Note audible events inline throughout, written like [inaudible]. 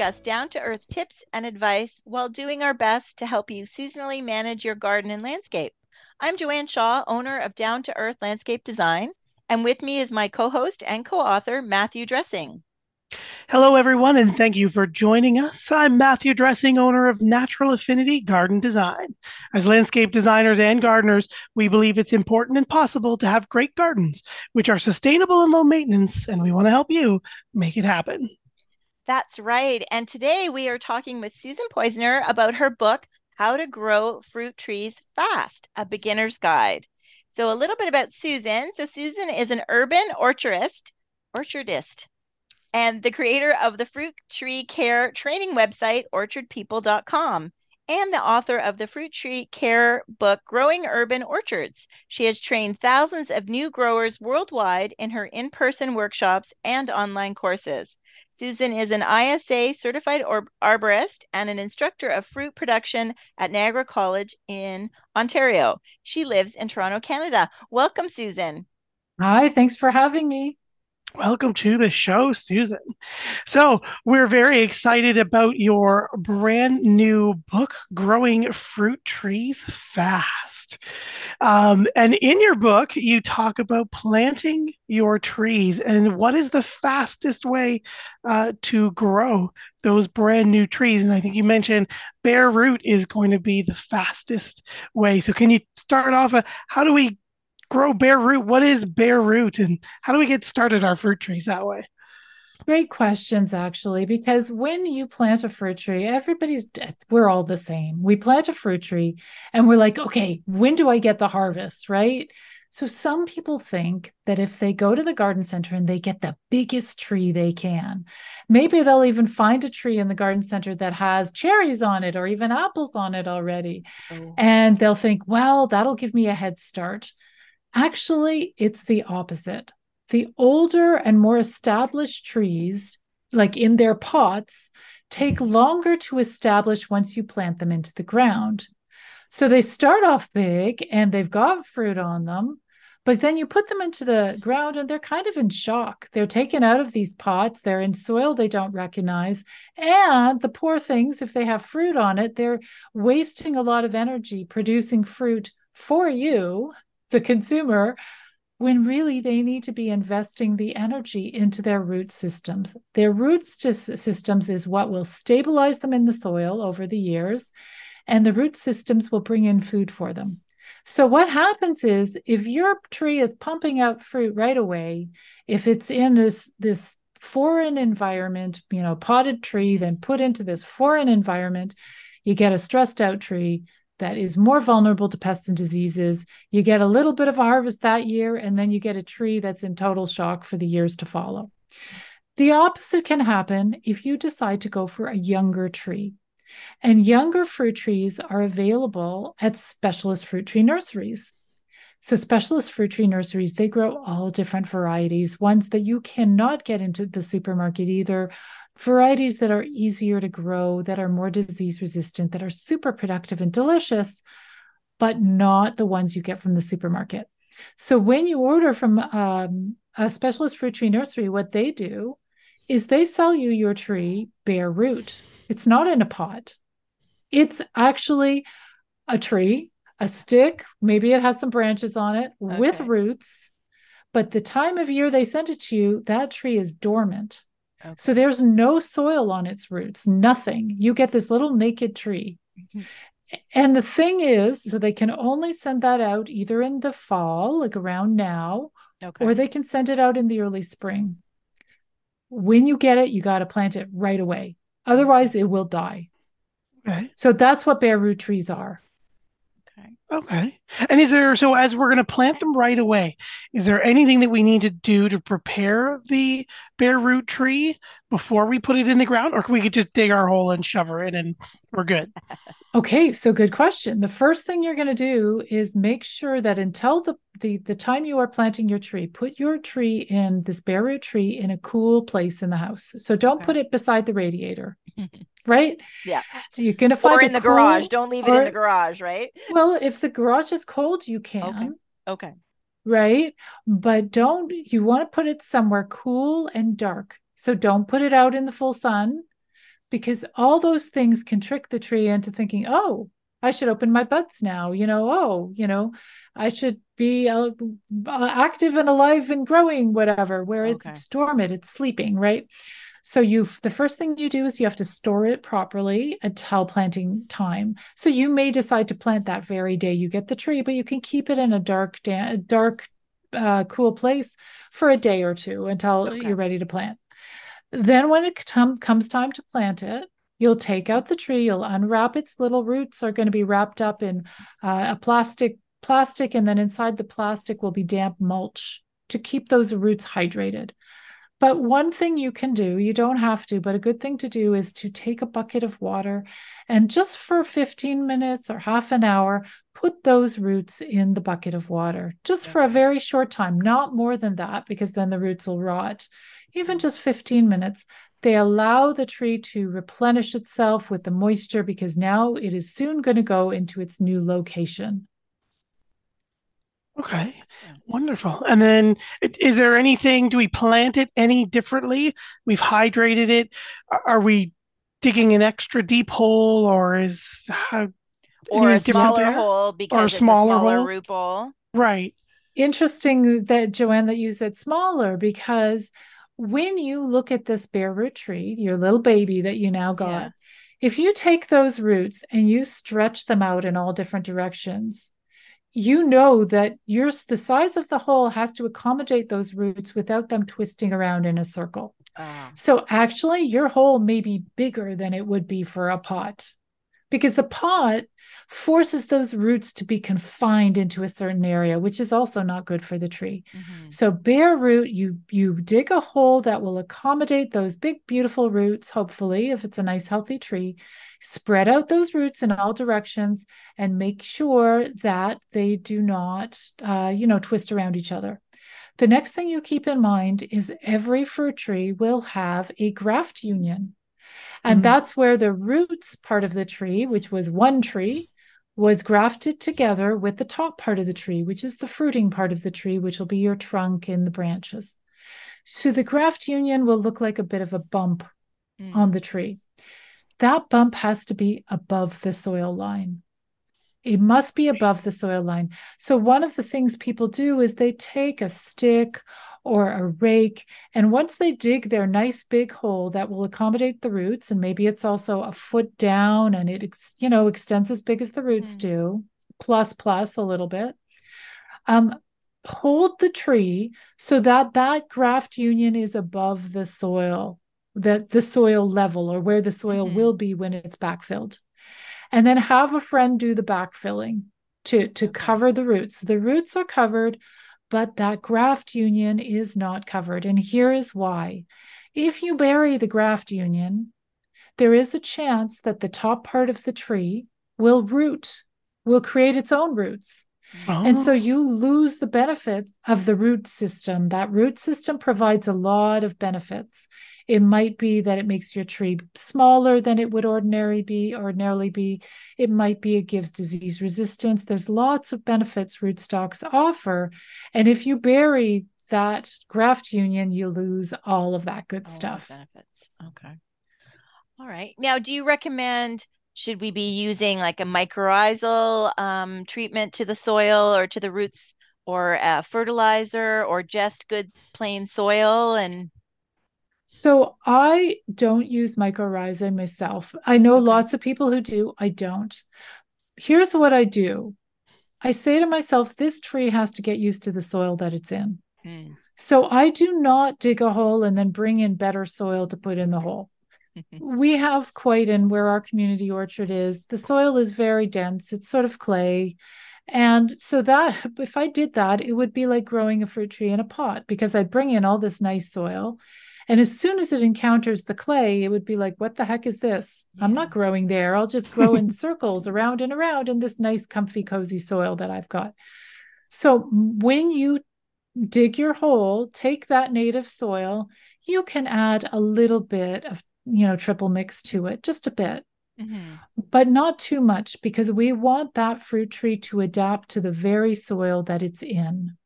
discuss down to earth tips and advice while doing our best to help you seasonally manage your garden and landscape. I'm Joanne Shaw, owner of Down to Earth Landscape Design, and with me is my co host and co author, Matthew Dressing. Hello, everyone, and thank you for joining us. I'm Matthew Dressing, owner of Natural Affinity Garden Design. As landscape designers and gardeners, we believe it's important and possible to have great gardens, which are sustainable and low maintenance, and we want to help you make it happen. That's right. And today we are talking with Susan Poizner about her book, How to Grow Fruit Trees Fast, a beginner's guide. So, a little bit about Susan. So, Susan is an urban orchardist, orchardist, and the creator of the fruit tree care training website, orchardpeople.com, and the author of the fruit tree care book, Growing Urban Orchards. She has trained thousands of new growers worldwide in her in person workshops and online courses. Susan is an ISA certified arborist and an instructor of fruit production at Niagara College in Ontario. She lives in Toronto, Canada. Welcome, Susan. Hi, thanks for having me. Welcome to the show, Susan. So, we're very excited about your brand new book, Growing Fruit Trees Fast. Um, and in your book, you talk about planting your trees and what is the fastest way uh, to grow those brand new trees. And I think you mentioned bare root is going to be the fastest way. So, can you start off? Uh, how do we grow bare root? What is bare root and how do we get started our fruit trees that way? Great questions, actually, because when you plant a fruit tree, everybody's, we're all the same. We plant a fruit tree and we're like, okay, when do I get the harvest? Right. So some people think that if they go to the garden center and they get the biggest tree they can, maybe they'll even find a tree in the garden center that has cherries on it or even apples on it already. Oh. And they'll think, well, that'll give me a head start. Actually, it's the opposite. The older and more established trees, like in their pots, take longer to establish once you plant them into the ground. So they start off big and they've got fruit on them, but then you put them into the ground and they're kind of in shock. They're taken out of these pots, they're in soil they don't recognize. And the poor things, if they have fruit on it, they're wasting a lot of energy producing fruit for you the consumer when really they need to be investing the energy into their root systems. Their root systems is what will stabilize them in the soil over the years, and the root systems will bring in food for them. So, what happens is if your tree is pumping out fruit right away, if it's in this, this foreign environment, you know, potted tree, then put into this foreign environment, you get a stressed out tree that is more vulnerable to pests and diseases. You get a little bit of a harvest that year, and then you get a tree that's in total shock for the years to follow. The opposite can happen if you decide to go for a younger tree. And younger fruit trees are available at specialist fruit tree nurseries. So, specialist fruit tree nurseries, they grow all different varieties, ones that you cannot get into the supermarket either, varieties that are easier to grow, that are more disease resistant, that are super productive and delicious, but not the ones you get from the supermarket. So when you order from um, a specialist fruit tree nursery, what they do is they sell you your tree bare root. It's not in a pot. It's actually a tree, a stick, maybe it has some branches on it okay. with roots. But the time of year they sent it to you, that tree is dormant. Okay. So there's no soil on its roots, nothing. You get this little naked tree. Mm-hmm. And the thing is, so they can only send that out either in the fall, like around now, okay. or they can send it out in the early spring. When you get it, you got to plant it right away. Otherwise, it will die. Right. So that's what bare root trees are. Okay. And is there, so as we're going to plant them right away, is there anything that we need to do to prepare the bare root tree before we put it in the ground? Or can we could just dig our hole and shove her in and we're good? [laughs] Okay. So good question. The first thing you're going to do is make sure that until the, the, the time you are planting your tree, put your tree in this bare root tree in a cool place in the house. So don't okay. put it beside the radiator. [laughs] right? Yeah. You're gonna find or in the cool, garage. Don't leave it or, in the garage, right? Well, if the garage is cold, you can. Okay. Okay. right? But don't, you want to put it somewhere cool and dark. So don't put it out in the full sun because all those things can trick the tree into thinking, oh, I should open my buds now. You know, oh, you know, I should be uh, active and alive and growing, whatever. Where okay. it's dormant, it's sleeping, right? So you the first thing you do is you have to store it properly until planting time. So you may decide to plant that very day you get the tree, but you can keep it in a dark, da- dark, uh, cool place for a day or two until okay. you're ready to plant. Then, when it com- comes time to plant it, you'll take out the tree, you'll unwrap its little roots, are going to be wrapped up in uh, a plastic plastic, and then inside the plastic will be damp mulch to keep those roots hydrated. But one thing you can do, you don't have to, but a good thing to do is to take a bucket of water and just for 15 minutes or half an hour, put those roots in the bucket of water, just for a very short time, not more than that, because then the roots will rot even just 15 minutes, they allow the tree to replenish itself with the moisture because now it is soon going to go into its new location. Okay, wonderful. And then, is there anything? Do we plant it any differently? We've hydrated it. Are we digging an extra deep hole, or is how? Or a smaller there? hole because or a smaller, a smaller hole? root ball. Right. Interesting that Joanne that you said smaller because when you look at this bare root tree, your little baby that you now got, yeah. if you take those roots and you stretch them out in all different directions, you know that your the size of the hole has to accommodate those roots without them twisting around in a circle. Uh. So actually your hole may be bigger than it would be for a pot because the pot forces those roots to be confined into a certain area which is also not good for the tree. Mm-hmm. so bare root you you dig a hole that will accommodate those big beautiful roots hopefully if it's a nice healthy tree. Spread out those roots in all directions and make sure that they do not uh, you know twist around each other. The next thing you keep in mind is every fruit tree will have a graft union and mm-hmm. that's where the roots part of the tree, which was one tree, was grafted together with the top part of the tree, which is the fruiting part of the tree, which will be your trunk and the branches. So the graft union will look like a bit of a bump mm. on the tree. That bump has to be above the soil line. It must be above the soil line. So, one of the things people do is they take a stick or a rake. And once they dig their nice big hole that will accommodate the roots, and maybe it's also a foot down and it, you know, extends as big as the roots mm. do, plus, plus a little bit. Um, hold the tree so that that graft union is above the soil that the soil level or where the soil mm-hmm. will be when it's backfilled and then have a friend do the backfilling to to cover the roots so the roots are covered but that graft union is not covered. And here is why. If you bury the graft union, there is a chance that the top part of the tree will root, will create its own roots. Oh. And so oh. you lose the benefit of the root system. That root system provides a lot of benefits. It might be that it makes your tree smaller than it would ordinarily be, ordinarily be. It might be it gives disease resistance. There's lots of benefits rootstocks offer. And if you bury that graft union, you lose all of that good all stuff. benefits. Okay. All right. Now, do you recommend should we be using like a mycorrhizal um, treatment to the soil or to the roots or a fertilizer or just good plain soil and so I don't use mycorrhizae myself. I know lots of people who do. I don't. Here's what I do. I say to myself, this tree has to get used to the soil that it's in. Hmm. So I do not dig a hole and then bring in better soil to put in the hole. We have quite in where our community orchard is, the soil is very dense. It's sort of clay. And so that [laughs] if I did that, it would be like growing a fruit tree in a pot because I'd bring in all this nice soil and as soon as it encounters the clay, it would be like, what the heck is this? Yeah. I'm not growing there. I'll just grow in [laughs] circles around and around in this nice, comfy, cozy soil that I've got. So when you dig your hole, take that native soil, you can add a little bit of, you know, triple mix to it, just a bit. Mm-hmm. But not too much because we want that fruit tree to adapt to the very soil that it's in.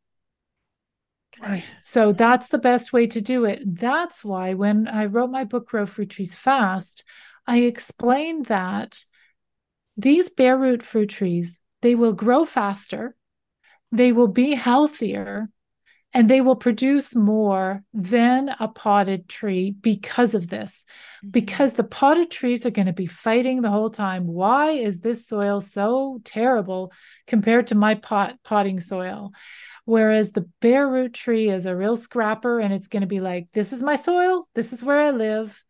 Right. So that's the best way to do it. That's why when I wrote my book, Grow Fruit Trees Fast, I explained that these bare root fruit trees, they will grow faster, they will be healthier, and they will produce more than a potted tree because of this. Mm-hmm. Because the potted trees are going to be fighting the whole time. Why is this soil so terrible compared to my pot potting soil? Whereas the bare root tree is a real scrapper and it's going to be like, this is my soil, this is where I live.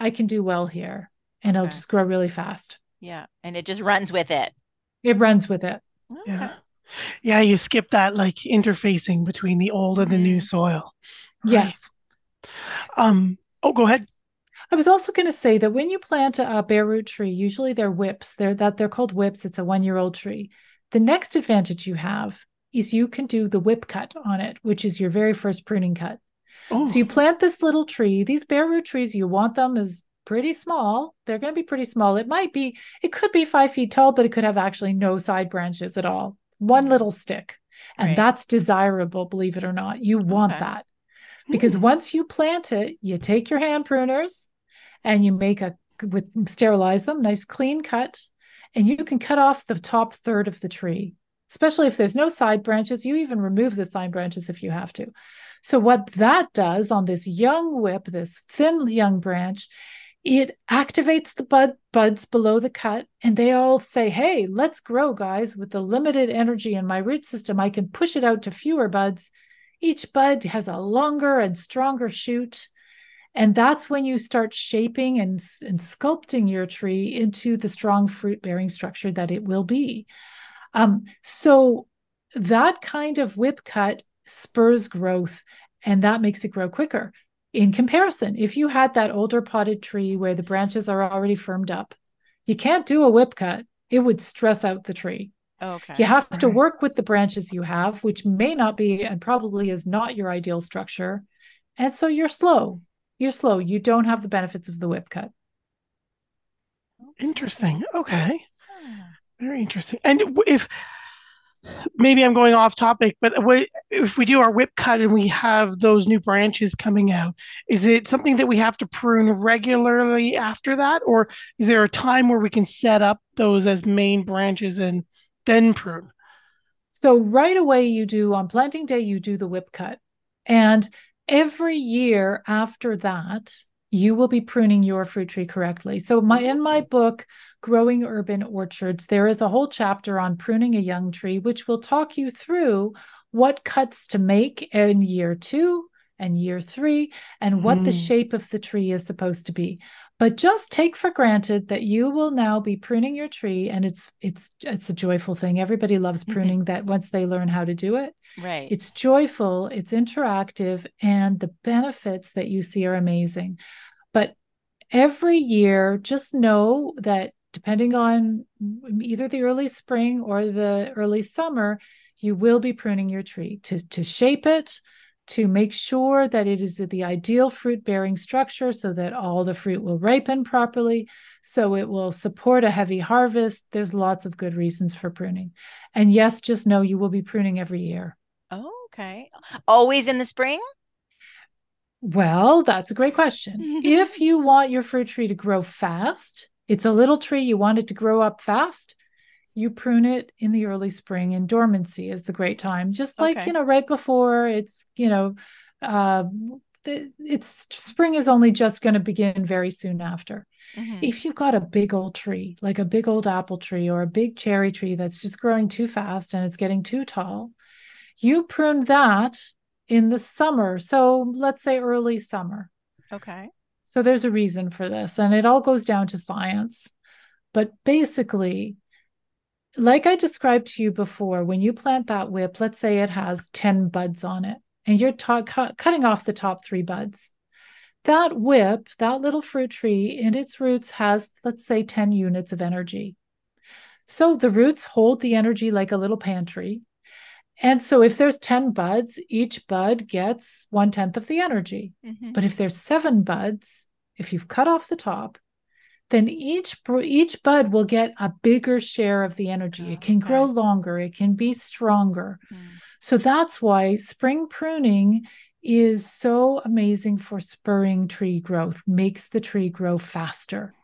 I can do well here. And okay. it'll just grow really fast. Yeah. And it just runs with it. It runs with it. Okay. Yeah. Yeah. You skip that like interfacing between the old and the new mm-hmm. soil. Right? Yes. Um, oh, go ahead. I was also going to say that when you plant a, a bare root tree, usually they're whips. They're that they're called whips. It's a one year old tree. The next advantage you have is you can do the whip cut on it, which is your very first pruning cut. Oh. So you plant this little tree. These bare root trees, you want them as pretty small. They're going to be pretty small. It might be, it could be five feet tall, but it could have actually no side branches at all. One little stick. And right. that's desirable, believe it or not. You want okay. that. Because hmm. once you plant it, you take your hand pruners and you make a with sterilize them, nice clean cut, and you can cut off the top third of the tree especially if there's no side branches. You even remove the side branches if you have to. So, what that does on this young whip, this thin young branch, it activates the bud buds below the cut and they all say hey let's grow guys. With the limited energy in my root system i can push it out to fewer buds. Each bud has a longer and stronger shoot. And that's when you start shaping and, and sculpting your tree into the strong fruit bearing structure that it will be. Um, so that kind of whip cut spurs growth and that makes it grow quicker. In comparison, if you had that older potted tree where the branches are already firmed up, you can't do a whip cut. It would stress out the tree. Okay. You have to work with the branches you have, which may not be and probably is not your ideal structure. And so you're slow. You're slow. You don't have the benefits of the whip cut. Interesting. Okay. Hmm. Very interesting. And if maybe I'm going off topic, but if we do our whip cut and we have those new branches coming out, is it something that we have to prune regularly after that? Or is there a time where we can set up those as main branches and then prune? So, right away, you do on planting day, you do the whip cut. And every year after that, you will be pruning your fruit tree correctly. So my in my book Growing Urban Orchards there is a whole chapter on pruning a young tree which will talk you through what cuts to make in year 2 and year 3 and what mm. the shape of the tree is supposed to be. But just take for granted that you will now be pruning your tree and it's it's it's a joyful thing. Everybody loves mm-hmm. pruning that once they learn how to do it. Right. It's joyful, it's interactive and the benefits that you see are amazing. But every year, just know that depending on either the early spring or the early summer, you will be pruning your tree to, to shape it, to make sure that it is the ideal fruit bearing structure so that all the fruit will ripen properly, so it will support a heavy harvest. There's lots of good reasons for pruning. And yes, just know you will be pruning every year. Oh, okay. Always in the spring? Well, that's a great question. [laughs] if you want your fruit tree to grow fast, it's a little tree, you want it to grow up fast, you prune it in the early spring and dormancy is the great time. Just like, okay. you know, right before it's, you know, uh, it's spring is only just going to begin very soon after. Mm-hmm. If you've got a big old tree, like a big old apple tree or a big cherry tree that's just growing too fast and it's getting too tall, you prune that in the summer. So let's say early summer. Okay. So there's a reason for this, and it all goes down to science. But basically, like I described to you before, when you plant that whip, let's say it has 10 buds on it, and you're ta- cu- cutting off the top three buds. That whip, that little fruit tree in its roots has, let's say, 10 units of energy. So the roots hold the energy like a little pantry. And so if there's 10 buds, each bud gets one tenth of the energy. Mm-hmm. But if there's seven buds, if you've cut off the top, then each each bud will get a bigger share of the energy. it can okay. grow longer, it can be stronger. Mm. So that's why spring pruning is so amazing for spurring tree growth, makes the tree grow faster.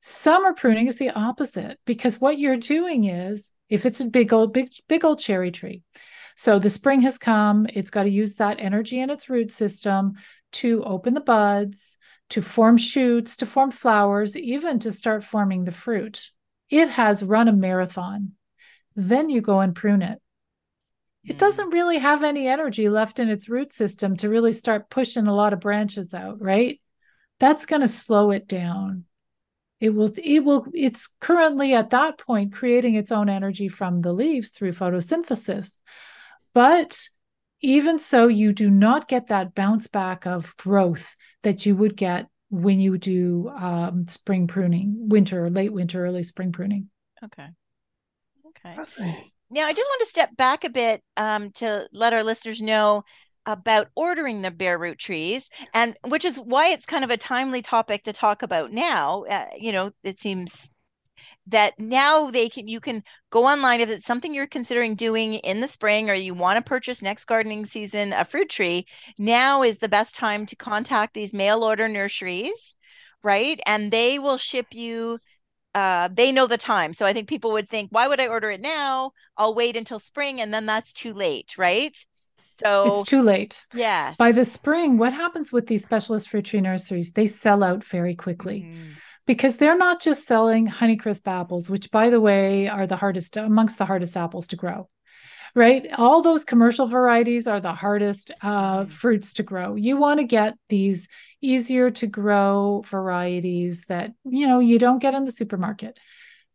Summer pruning is the opposite because what you're doing is if it's a big old big big old cherry tree. So the spring has come, it's got to use that energy in its root system to open the buds, to form shoots, to form flowers, even to start forming the fruit. It has run a marathon. Then you go and prune it. It Mm. doesn't really have any energy left in its root system to really start pushing a lot of branches out, right? That's going to slow it down. It will, it will, it's currently at that point creating its own energy from the leaves through photosynthesis. But even so, you do not get that bounce back of growth that you would get when you do um, spring pruning, winter, late winter, early spring pruning. Okay. Okay. Fascinating. Now, I just want to step back a bit um, to let our listeners know about ordering the bare root trees, and which is why it's kind of a timely topic to talk about now. Uh, you know, it seems that now they can you can go online if it's something you're considering doing in the spring or you want to purchase next gardening season a fruit tree now is the best time to contact these mail order nurseries right and they will ship you uh, they know the time. So I think people would think, why would I order it now? I'll wait until spring and then that's too late, right? So It's too late. yes. By the spring, what happens with these specialist fruit tree nurseries? They sell out very quickly. Mhm. Because they're not just selling Honeycrisp apples, which, by the way, are the hardest amongst the hardest apples to grow. Right, all those commercial varieties are the hardest uh, Mhm. fruits to grow. You want to get these easier to grow varieties that you know you don't get in the supermarket.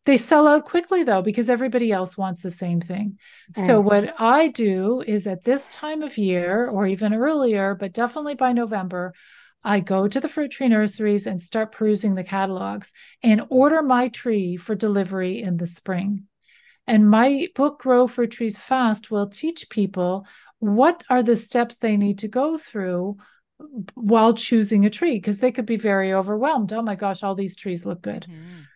They sell out quickly though because everybody else wants the same thing. So Mm. what I do is at this time of year or even earlier, but definitely by November, I go to the fruit tree nurseries and start perusing the catalogs and order my tree for delivery in the spring. And my book, Grow Fruit Trees Fast, will teach people what are the steps they need to go through while choosing a tree, because they could be very overwhelmed. Oh my gosh, all these trees look good. Mhm.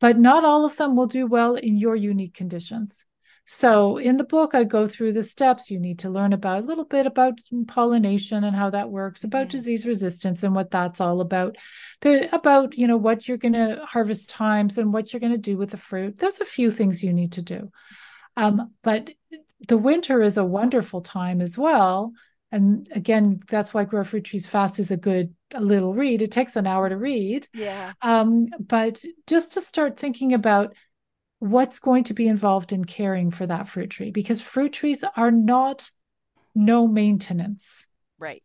But not all of them will do well in your unique conditions. So in the book, I go through the steps. You need to learn about a little bit about pollination and how that works, about Mhm. disease resistance and what that's all about. The about you know what you're going to harvest times and what you're going to do with the fruit. There's a few things you need to do, um, but the winter is a wonderful time as well. And again, that's why Grow Fruit Trees Fast is a good a little read. It takes an hour to read, Yeah. um, but just to start thinking about what's going to be involved in caring for that fruit tree because fruit trees are not no maintenance Right.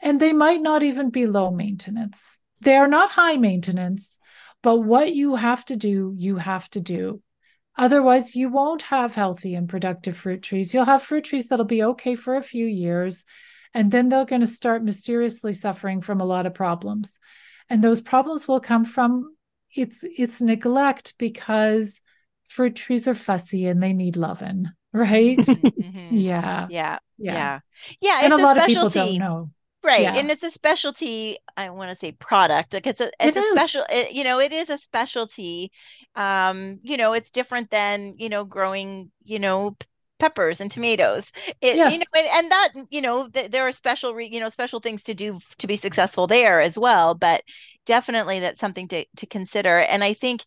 and they might not even be low maintenance. They are not high maintenance, but what you have to do, you have to do. Otherwise, you won't have healthy and productive fruit trees. You'll have fruit trees that'll be okay for a few years, and then they're going to start mysteriously suffering from a lot of problems. And those problems will come from it's it's neglect because fruit trees are fussy and they need loving, right? Mhm, [laughs] mhm. yeah, Yeah. yeah. Yeah. Yeah. And It's a lot of people specialty. don't know. Right. Yeah. And it's a specialty, I want to say product. Like it's a It it's a special it, you know, it is a specialty. Um, you know, it's different than, you know, growing, you know, p- peppers and tomatoes. It, you know, and, and that, you know, th there are special, re you know, special things to do f- to be successful there as well, but definitely that's something to to consider. And I think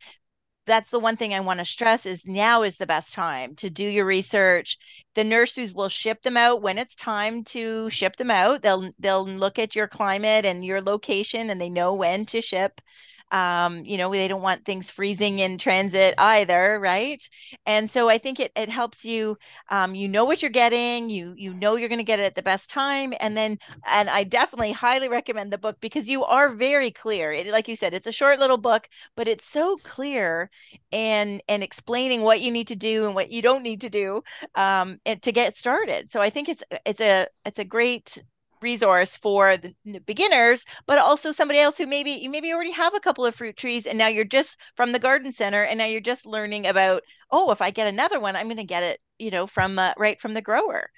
that's the one thing I want to stress is now is the best time to do your research. The nurseries will ship them out when it's time to ship them out. They'll they'll look at your climate and your location and they know when to ship. Um, you know, they don't want things freezing in transit either, right? And so I think it it helps you um, you know what you're getting, you you know you're going to get it at the best time and then and I definitely highly recommend the book because you are very clear. It like you said, it's a short little book, but it's so clear and and explaining what you need to do and what you don't need to do um, to get started. So I think it's it's a it's a great resource for the beginners, but also somebody else who maybe you maybe already have a couple of fruit trees and now you're just from the garden center and now you're just learning about oh if I get another one I'm going to get it you know from uh, right from the grower.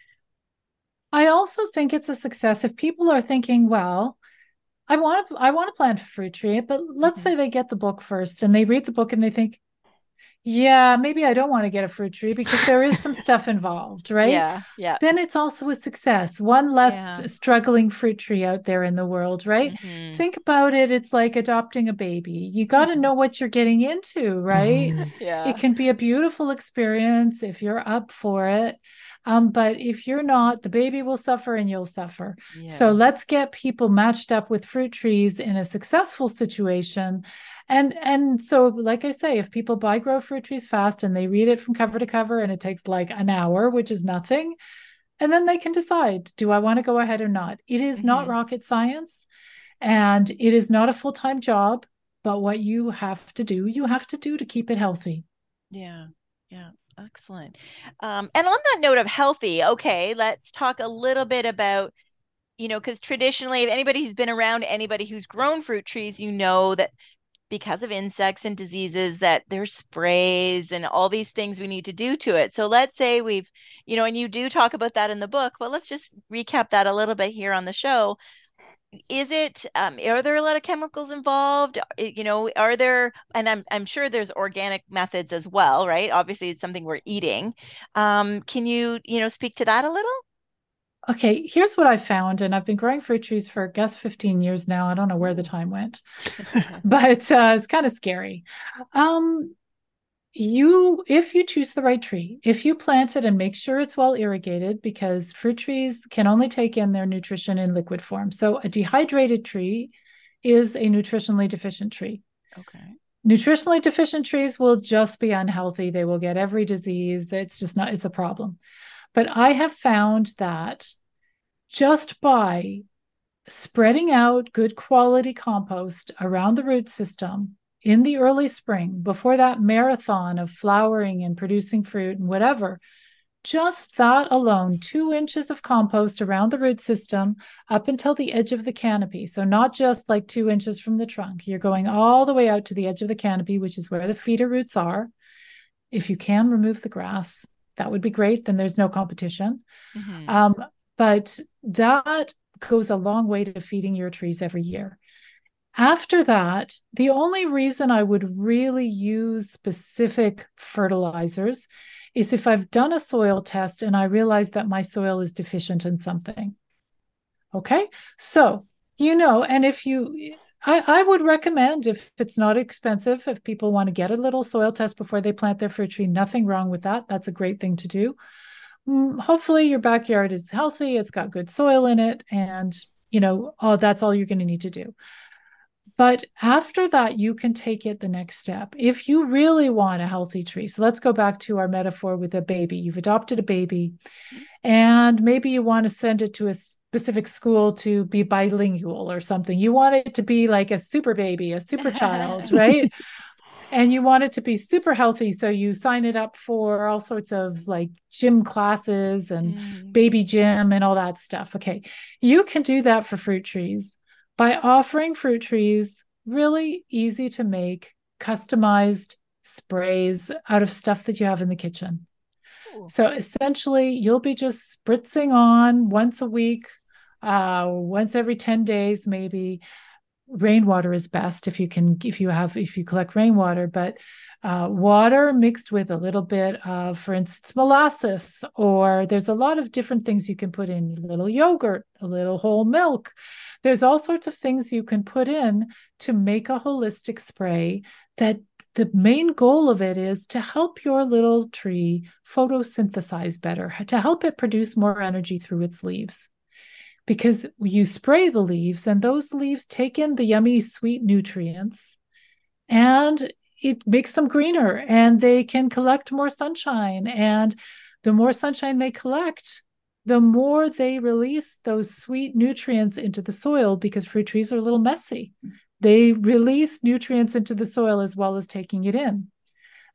I also think it's a success if people are thinking, well, I want to I want to plant a fruit tree, but let's Mhm. say they get the book first and they read the book and they think, yeah, maybe I don't want to get a fruit tree because there is some stuff [laughs] involved, right? Yeah, yeah. Then it's also a success. One less Yeah. struggling fruit tree out there in the world, right? Mhm. Think about it. It's like adopting a baby. You got to Mhm. know what you're getting into, right? Mhm. Yeah. It can be a beautiful experience if you're up for it. Um, but if you're not, the baby will suffer and you'll suffer. So let's get people matched up with fruit trees in a successful situation. And and so like I say, if people buy grow fruit trees fast and they read it from cover to cover and it takes like an hour, which is nothing, and then they can decide, do I want to go ahead or not? It is not Mhm. rocket science and it is not a full-time job, but what you have to do, you have to do to keep it healthy. Yeah, yeah, excellent. Um, and on that note of healthy, okay, let's talk a little bit about, you know, because traditionally, if anybody who's been around anybody who's grown fruit trees, you know that because of insects and diseases, that there's sprays and all these things we need to do to it. So let's say we've, you know, and you do talk about that in the book, but let's just recap that a little bit here on the show. Is it um, are there a lot of chemicals involved? You know are there and i'm i'm sure there's organic methods as well right? Obviously it's something we're eating. Um can you you know speak to that a little Okay, here's what I found, and I've been growing fruit trees for, I guess, 15 years now. I don't know where the time went, [laughs] but uh, it's kind of scary. Um, you, if you choose the right tree, if you plant it and make sure it's well irrigated, because fruit trees can only take in their nutrition in liquid form. So a dehydrated tree is a nutritionally deficient tree. okay Nutritionally deficient trees will just be unhealthy. They will get every disease. It's just not, it's a problem. But I have found that just by spreading out good quality compost around the root system in the early spring, before that marathon of flowering and producing fruit and whatever, just that alone, two inches of compost around the root system up until the edge of the canopy. So, not just like two inches from the trunk, you're going all the way out to the edge of the canopy, which is where the feeder roots are. If you can remove the grass, that would be great. Then there's no competition. Mhm. Um, but that goes a long way to feeding your trees every year. After that, the only reason I would really use specific fertilizers is if I've done a soil test and I realize that my soil is deficient in something. Okay. So, you know, and if you, I, I would recommend if it's not expensive, if people want to get a little soil test before they plant their fruit tree, nothing wrong with that. That's a great thing to do. Mm, hopefully your backyard is healthy, it's got good soil in it, and you know, oh, that's all you're going to need to do. But after that, you can take it the next step. If you really want a healthy tree, so let's go back to our metaphor with a baby. You've adopted a baby, and maybe you want to send it to a specific school to be bilingual or something. You want it to be like a super baby, a super child, [laughs] right? and you want it to be super healthy. So you sign it up for all sorts of like gym classes and Mm. baby gym and all that stuff. Okay. You can do that for fruit trees by offering fruit trees really easy to make, customized sprays out of stuff that you have in the kitchen. Cool. So essentially, you'll be just spritzing on once a week, uh, once every 10 days, maybe. Rainwater is best if you can, if you have, if you collect rainwater, but uh, water mixed with a little bit of, for instance, molasses, or there's a lot of different things you can put in a little yogurt, a little whole milk. There's all sorts of things you can put in to make a holistic spray that the main goal of it is to help your little tree photosynthesize better, to help it produce more energy through its leaves. Because you spray the leaves, and those leaves take in the yummy, sweet nutrients, and it makes them greener, and they can collect more sunshine. And the more sunshine they collect, the more they release those sweet nutrients into the soil because fruit trees are a little messy. They release nutrients into the soil as well as taking it in.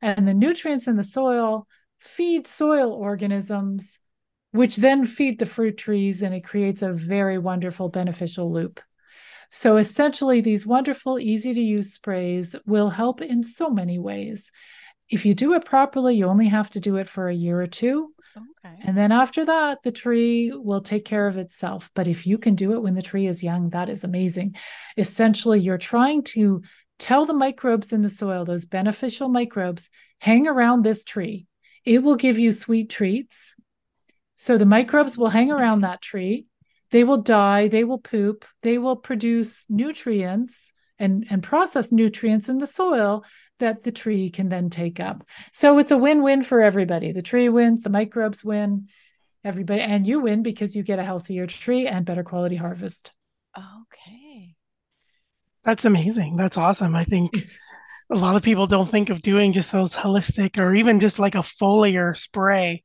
And the nutrients in the soil feed soil organisms, which then feed the fruit trees, and it creates a very wonderful beneficial loop. So essentially, these wonderful, easy to use sprays will help in so many ways. If you do it properly, you only have to do it for a year or two. Okay. And then after that, the tree will take care of itself. But if you can do it when the tree is young, that is amazing. Essentially, you're trying to tell the microbes in the soil, those beneficial microbes, hang around this tree. It will give you sweet treats. So the microbes will hang around that tree. They will die, they will poop, they will produce nutrients and, and process nutrients in the soil that the tree can then take up. So it's a win-win for everybody. The tree wins, the microbes win, everybody, and you win because you get a healthier tree and better quality harvest. Okay. That's amazing. That's awesome. I think a lot of people don't think of doing just those holistic or even just like a foliar spray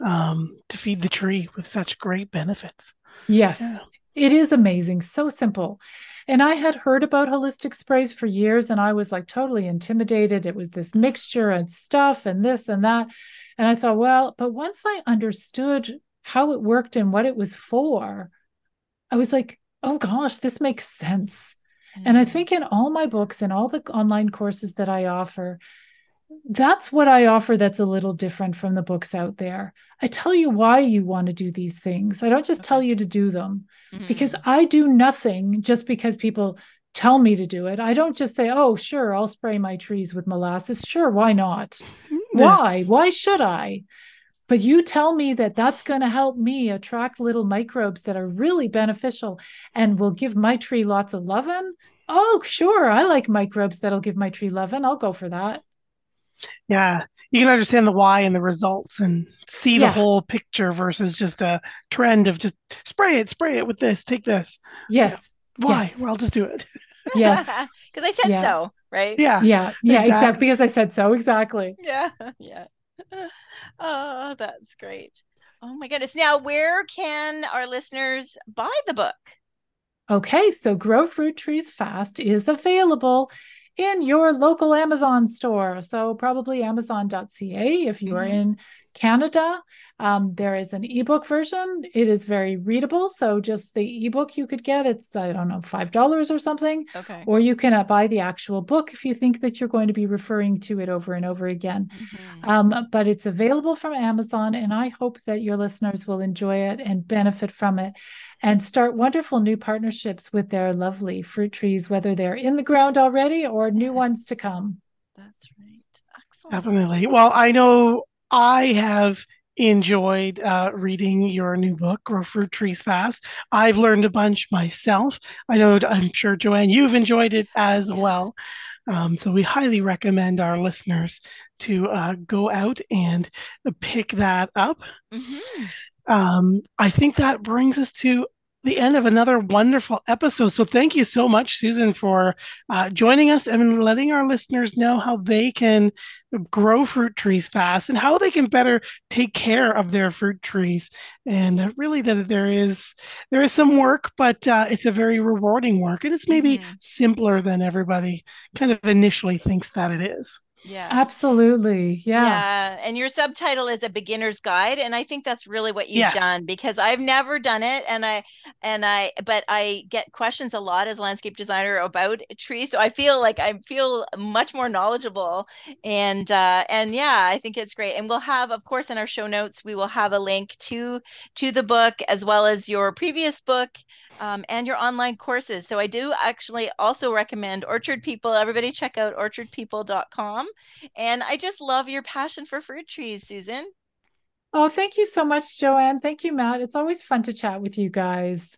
um, to feed the tree with such great benefits. Yes. Yeah. It is amazing, so simple. And I had heard about holistic sprays for years and I was like totally intimidated. It was this mixture and stuff and this and that. And I thought, well, but once I understood how it worked and what it was for, I was like, oh gosh, this makes sense. Mm-hmm. And I mm. think in all my books and all the online courses that I offer, that's what I offer that's a little different from the books out there. I tell you why you want to do these things. I don't just okay. tell you to do them mm-hmm. because I do nothing just because people tell me to do it. I don't just say, oh, sure, I'll spray my trees with molasses. Sure, why not? why? Why should I? But you tell me that that's going to help me attract little microbes that are really beneficial and will give my tree lots of loving. Oh, sure. I like microbes that'll give my tree loving. I'll go for that. Yeah, you can understand the why and the results and see the yeah. whole picture versus just a trend of just spray it, spray it with this, take this. Yes. You know, why? Yes. Well, I'll just do it. Yes. [laughs] Because I said yeah. so, right? Yeah. Yeah. Yeah. Exactly. exactly. Because I said so. Exactly. Yeah. [laughs] Yeah. [laughs] Oh, that's great. Oh my goodness. Now, where can our listeners buy the book? Okay, so Grow Fruit Trees Fast is available in your local Amazon store. So, probably amazon.ca if you mm-hmm. are in Canada. Um, there is an ebook version. It is very readable. So, just the ebook you could get, it's, I don't know, $5 or something. Okay. Or you can uh, buy the actual book if you think that you're going to be referring to it over and over again. Mm-hmm. Um, but it's available from Amazon. And I hope that your listeners will enjoy it and benefit from it and start wonderful new partnerships with their lovely fruit trees, whether they're in the ground already or new ones to come. That's right. Excellent. Definitely. Well, I know I have enjoyed uh, reading your new book, Grow Fruit Trees Fast. I've learned a bunch myself. I know, I'm sure, Joanne, you've enjoyed it as yeah. well. Um, so we highly recommend our listeners to uh, go out and pick that up. Mm-hmm um, I think that brings us to the end of another wonderful episode. So thank you so much, Susan, for uh, joining us and letting our listeners know how they can grow fruit trees fast and how they can better take care of their fruit trees. And uh, really, that there is there is some work, but uh, it's a very rewarding work, and it's maybe mm-hmm. simpler than everybody kind of initially thinks that it is. Yeah. Absolutely. Yeah. Yeah. And your subtitle is a beginner's guide. And I think that's really what you've yes. done because I've never done it. And I, and I, but I get questions a lot as a landscape designer about trees. So I feel like I feel much more knowledgeable. And, uh, and yeah, I think it's great. And we'll have, of course, in our show notes, we will have a link to, to the book as well as your previous book um, and your online courses. So I do actually also recommend Orchard People. Everybody check out orchardpeople.com. And I just love your passion for fruit trees, Susan. Oh, thank you so much, Joanne. Thank you, Matt. It's always fun to chat with you guys.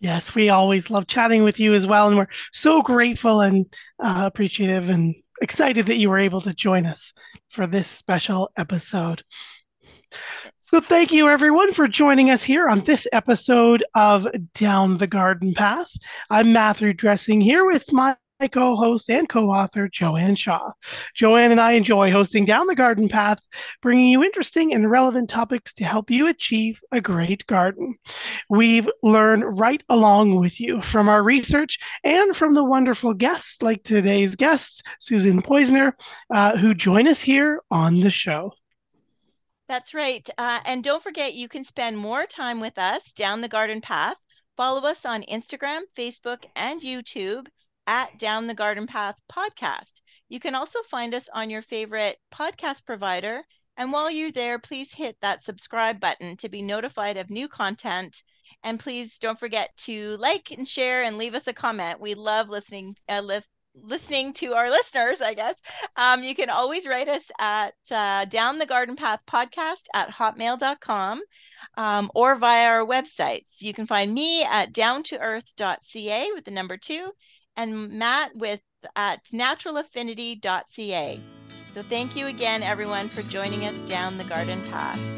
Yes, we always love chatting with you as well. And we're so grateful and uh, appreciative and excited that you were able to join us for this special episode. So, thank you everyone for joining us here on this episode of Down the Garden Path. I'm Matthew Dressing here with my co host and co author, Joanne Shaw. Joanne and I enjoy hosting Down the Garden Path, bringing you interesting and relevant topics to help you achieve a great garden. We've learned right along with you from our research and from the wonderful guests like today's guests, Susan Poizner, uh, who join us here on the show. That's right. Uh, and don't forget, you can spend more time with us down the garden path. Follow us on Instagram, Facebook, and YouTube at Down the Garden Path Podcast. You can also find us on your favorite podcast provider And while you're there, please hit that subscribe button to be notified of new content. And please don't forget to like and share and leave us a comment. We love listening, uh, listening to our [laughs] listeners, I guess. Um, you can always write us at uh, Down the Garden Path podcast at hotmail.com um, or via our websites. You can find me at downtoearth.ca with the number two and Matt with at naturalaffinity.ca. So thank you again, everyone, for joining us down the garden path.